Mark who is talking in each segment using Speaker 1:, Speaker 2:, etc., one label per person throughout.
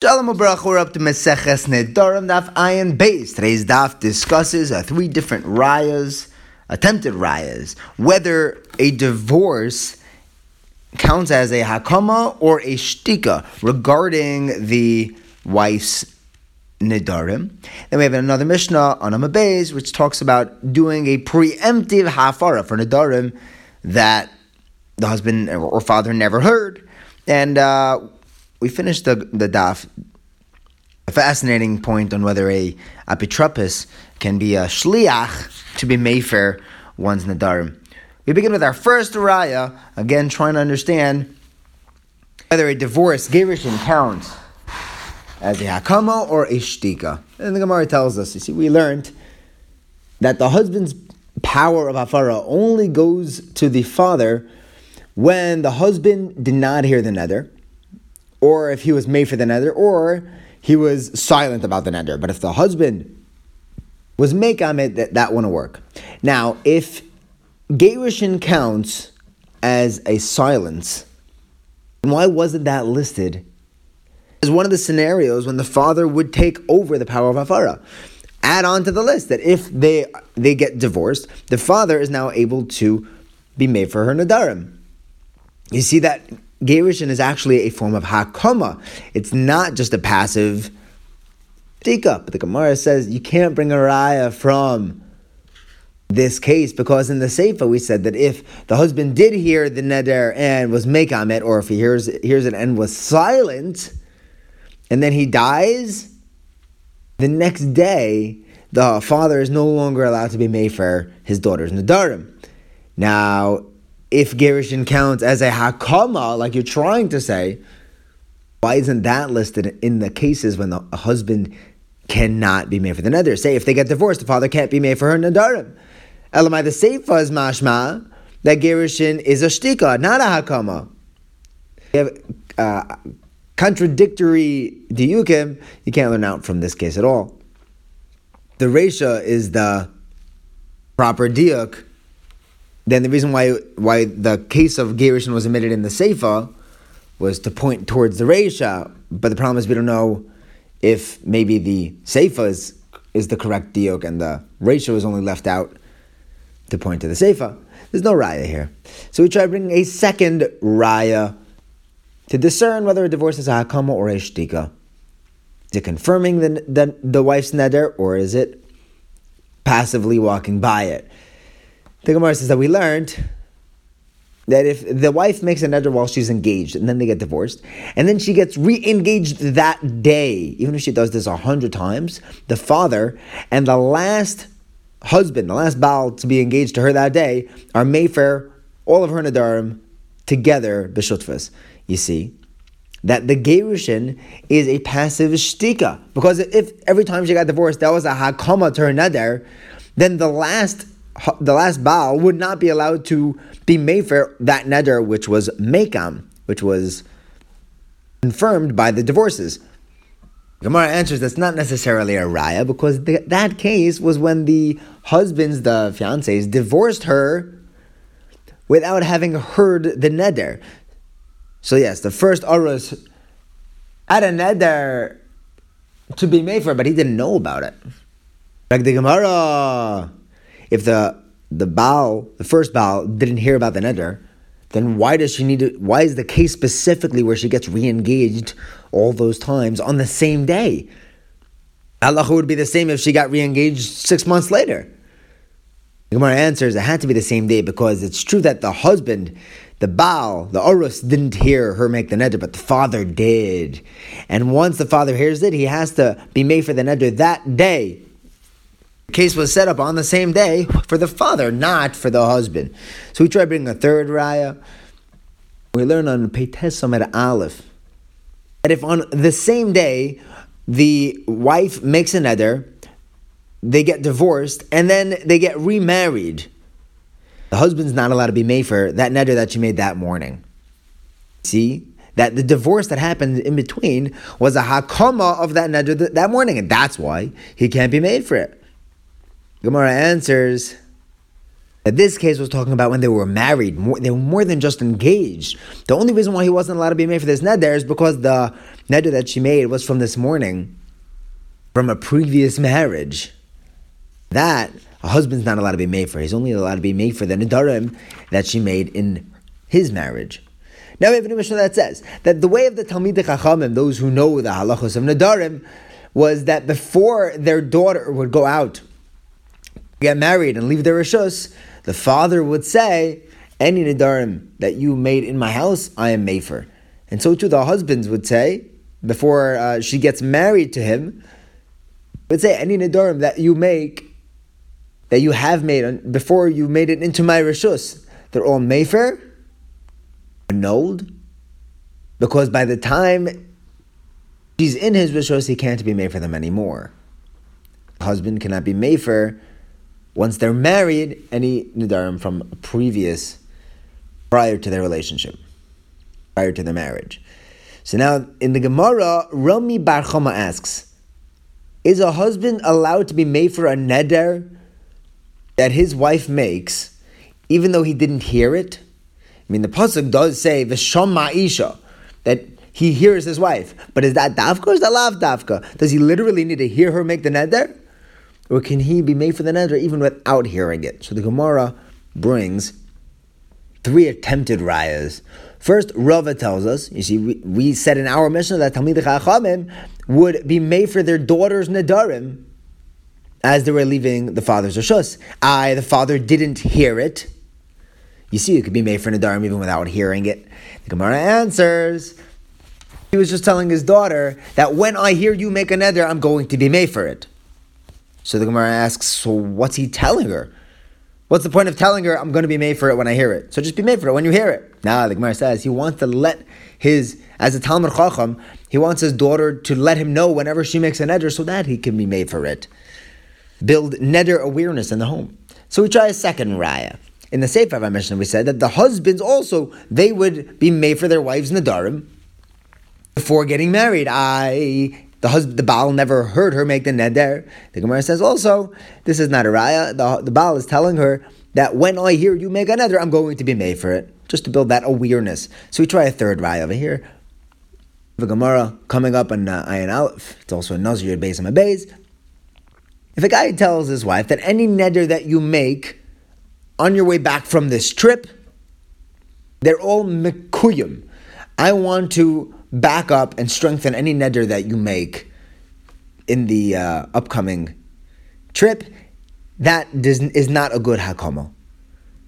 Speaker 1: Shalom Abrach, we're up to Meseches Nedarim Daf Ayin Beis. Today's Daf discusses uh, three different rayas, attempted rayas, whether a divorce counts as a hakama or a shtika regarding the wife's Nedarim. Then we have another Mishnah on Amabez, which talks about doing a preemptive hafara for Nedarim that the husband or father never heard. And uh, we finished the, the daf. A fascinating point on whether a apotropos can be a shliach to be mayfair one's nadarim. We begin with our first raya, again trying to understand whether a divorce, gerushin, counts as a hakama or a shtika. And the Gemara tells us, you see, we learned that the husband's power of hafara only goes to the father when the husband did not hear the neder, or if he was made for the neder, or he was silent about the neder. But if the husband was make on it, that, that wouldn't work. Now, if Gerushin counts as a silence, why wasn't that listed as one of the scenarios when the father would take over the power of Afara? Add on to the list that if they they get divorced, the father is now able to be made for her nadarim. You see that Gerushin is actually a form of hakama. It's not just a passive tika. But the Gemara says you can't bring a raya from this case because in the Seifa we said that if the husband did hear the neder and was mekamet, or if he hears hears it and was silent, and then he dies, the next day the father is no longer allowed to be made for his daughter's nadarim. Now, if Gerushin counts as a hakama, like you're trying to say, why isn't that listed in the cases when the husband cannot be made for the neder? Say if they get divorced, the father can't be made for her nadarim. Elamai the seifa is mashma that Gerushin is a shtika, not a hakama. You have uh, contradictory diukim. You can't learn out from this case at all. The resha is the proper diuk then the reason why why the case of Gerushin was omitted in the Seifa was to point towards the Reisha, but the problem is we don't know if maybe the Seifa is, is the correct diuk and the Reisha was only left out to point to the Seifa. There's no raya here. So we try bringing a second raya to discern whether a divorce is a hakama or a shtika. Is it confirming the, the, the wife's neder or is it passively walking by it? The Gemara says that we learned that if the wife makes a neder while she's engaged and then they get divorced, and then she gets re-engaged that day, even if she does this a hundred times, the father and the last husband, the last baal to be engaged to her that day, are mayfair, all of her nadarim together, b'shutfas. You see, that the gerushin is a passive shtika because if every time she got divorced that was a hakama to her neder, then the last the last Baal would not be allowed to be made for that neder, which was Mekam, which was confirmed by the divorces. Gemara answers that's not necessarily a raya because the, that case was when the husbands, the fiancés, divorced her without having heard the neder. So yes, the first Urus had a neder to be made for, but he didn't know about it. Like the Gemara if the the Baal, the first Baal, didn't hear about the neder, then why does she need to? Why is the case specifically where she gets re-engaged all those times on the same day? Allah would be the same if she got re-engaged six months later. The Gemara answers it had to be the same day because it's true that the husband, the Baal, the Urus, didn't hear her make the neder, but the father did. And once the father hears it, he has to be made for the neder that day case was set up on the same day for the father, not for the husband. So we try bringing a third raya. We learn on Peitesom at Aleph that if on the same day the wife makes a neder, they get divorced, and then they get remarried, the husband's not allowed to be made for that neder that she made that morning. See? That the divorce that happened in between was a hakama of that neder that morning, and that's why he can't be made for it. Gemara answers That this case was talking about when they were married, more, they were more than just engaged. The only reason why he wasn't allowed to be made for this neder is because the neder that she made was from this morning, from a previous marriage. That a husband's not allowed to be made for. He's only allowed to be made for the nedarim that she made in his marriage. Now we have a new Mishnah that says that the way of the Talmid Chachamim, those who know the halachos of nedarim, was that before their daughter would go out, get married, and leave their rishus, the father would say, "Any nedarim that you made in my house, I am made for." And so too, the husbands would say before uh, she gets married to him, would say, "Any nedarim that you make." That you have made before you made it into my rishus, they're all mayfair, annulled, because by the time she's in his rishos, he can't be made for them anymore. The husband cannot be made for once they're married any nidarim from a previous, prior to their relationship, prior to their marriage. So now in the Gemara, Rami Bar Chama asks, is a husband allowed to be made for a neder that his wife makes, even though he didn't hear it? I mean, the pasuk does say v'shama isha that he hears his wife, but is that dafka or is that lav dafka? Does he literally need to hear her make the neder, or can he be made for the neder even without hearing it? So the Gemara brings three attempted rayas. First, Rava tells us, you see, we, we said in our Mishnah that Talmid Chachamim would be made for their daughters Nadarim as they were leaving the father's Rishus. I, the father, didn't hear it. You see, it could be made for Nadarim even without hearing it. The Gemara answers. He was just telling his daughter that when I hear you make a neder, I'm going to be made for it. So the Gemara asks, so what's he telling her? What's the point of telling her I'm going to be made for it when I hear it? So just be made for it when you hear it. Now the Gemara says he wants to let his, as a Talmud Chacham, he wants his daughter to let him know whenever she makes a neder so that he can be made for it. Build neder awareness in the home. So we try a second raya in the Sefer Mishnah, we said that the husbands also they would be made for their wives in the nadarim before getting married. I the husband, the Baal never heard her make the neder. The Gemara says also this is not a raya. The, the Baal is telling her that when I hear you make a neder, I'm going to be made for it, just to build that awareness. So we try a third raya over here. The Gemara coming up on uh, Ayin Aleph. It's also a Nazir on my base. If a guy tells his wife that any neder that you make on your way back from this trip, they're all mekuyim. I want to back up and strengthen any neder that you make in the uh, upcoming trip. That is not a good hakama.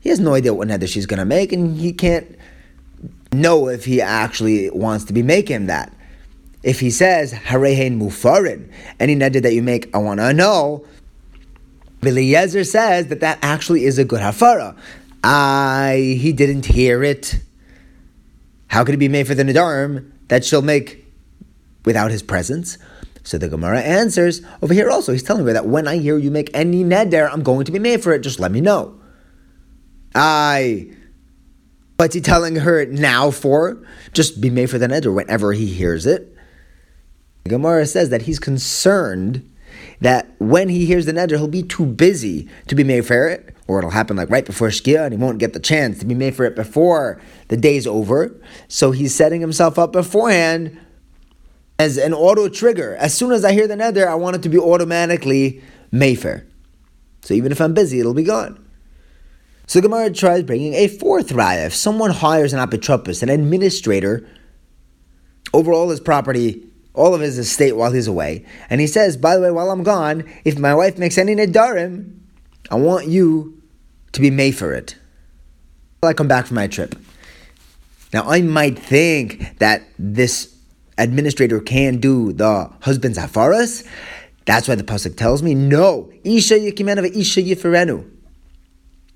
Speaker 1: He has no idea what neder she's going to make, and he can't know if he actually wants to be making that. If he says harehin mufarin, any neder that you make, I want to know Eliezer says that that actually is a good hafara. I he didn't hear it. How could it be made for the Nadarim that she'll make without his presence? So the Gemara answers over here also. He's telling her that when I hear you make any neder, I'm going to be made for it. Just let me know. I. What's he telling her now for? Just be made for the neder whenever he hears it. Gemara says that he's concerned that when he hears the neder, he'll be too busy to be made for it, or it'll happen like right before Shkia, and he won't get the chance to be made for it before the day's over. So he's setting himself up beforehand as an auto trigger. As soon as I hear the neder, I want it to be automatically Mayfair. So even if I'm busy, it'll be gone. So Gemara tries bringing a fourth raya. If someone hires an apotropos, an administrator, over all his property all of his estate while he's away. And he says, by the way, while I'm gone, if my wife makes any nedarim, I want you to be made for it. I come back from my trip. Now, I might think that this administrator can do the husband's hafaras. That's why the pasuk tells me, no, isha yikimenava isha yiferenu.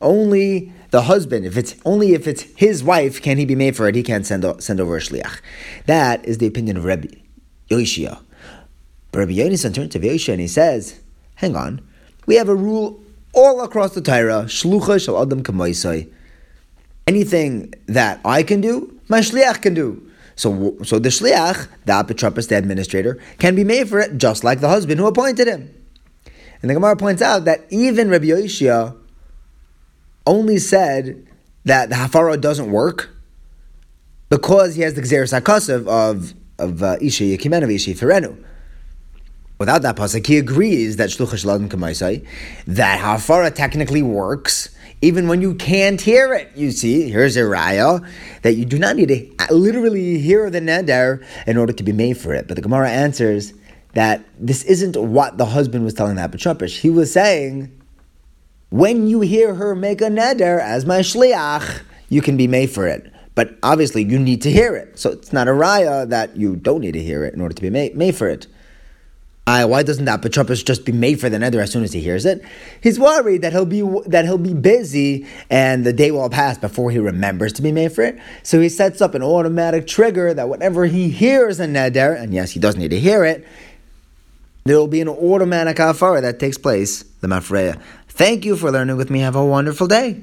Speaker 1: Only the husband, if it's only if it's his wife, can he be made for it. He can't send, send over a shliach. That is the opinion of Rebbe. Yoshia. But Rabbi Yonasan turns to Yoshia and he says, hang on, we have a rule all across the Torah, shlucha shal adam kamoisai. Anything that I can do, my shliach can do. So, so the shliach, the apotropos, the administrator, can be made for it just like the husband who appointed him. And the Gemara points out that even Rabbi Yoshia only said that the hafara doesn't work because he has the gzeres hakasav of of uh, isha yekimenu isha ferenu. Without that pasuk, he agrees that shlucha shaladim kamaisai that hafara technically works even when you can't hear it. You see, here's a raya that you do not need to literally hear the neder in order to be made for it. But the Gemara answers that this isn't what the husband was telling the Apotropos. He was saying, when you hear her make a neder as my shliach, you can be made for it. But obviously, you need to hear it. So it's not a raya that you don't need to hear it in order to be made for it. Why doesn't that Apotropos just be made for the neder as soon as he hears it? He's worried that he'll be that he'll be busy and the day will pass before he remembers to be made for it. So he sets up an automatic trigger that whenever he hears a neder, and yes, he does need to hear it, there will be an automatic afara that takes place, the mafreya. Thank you for learning with me. Have a wonderful day.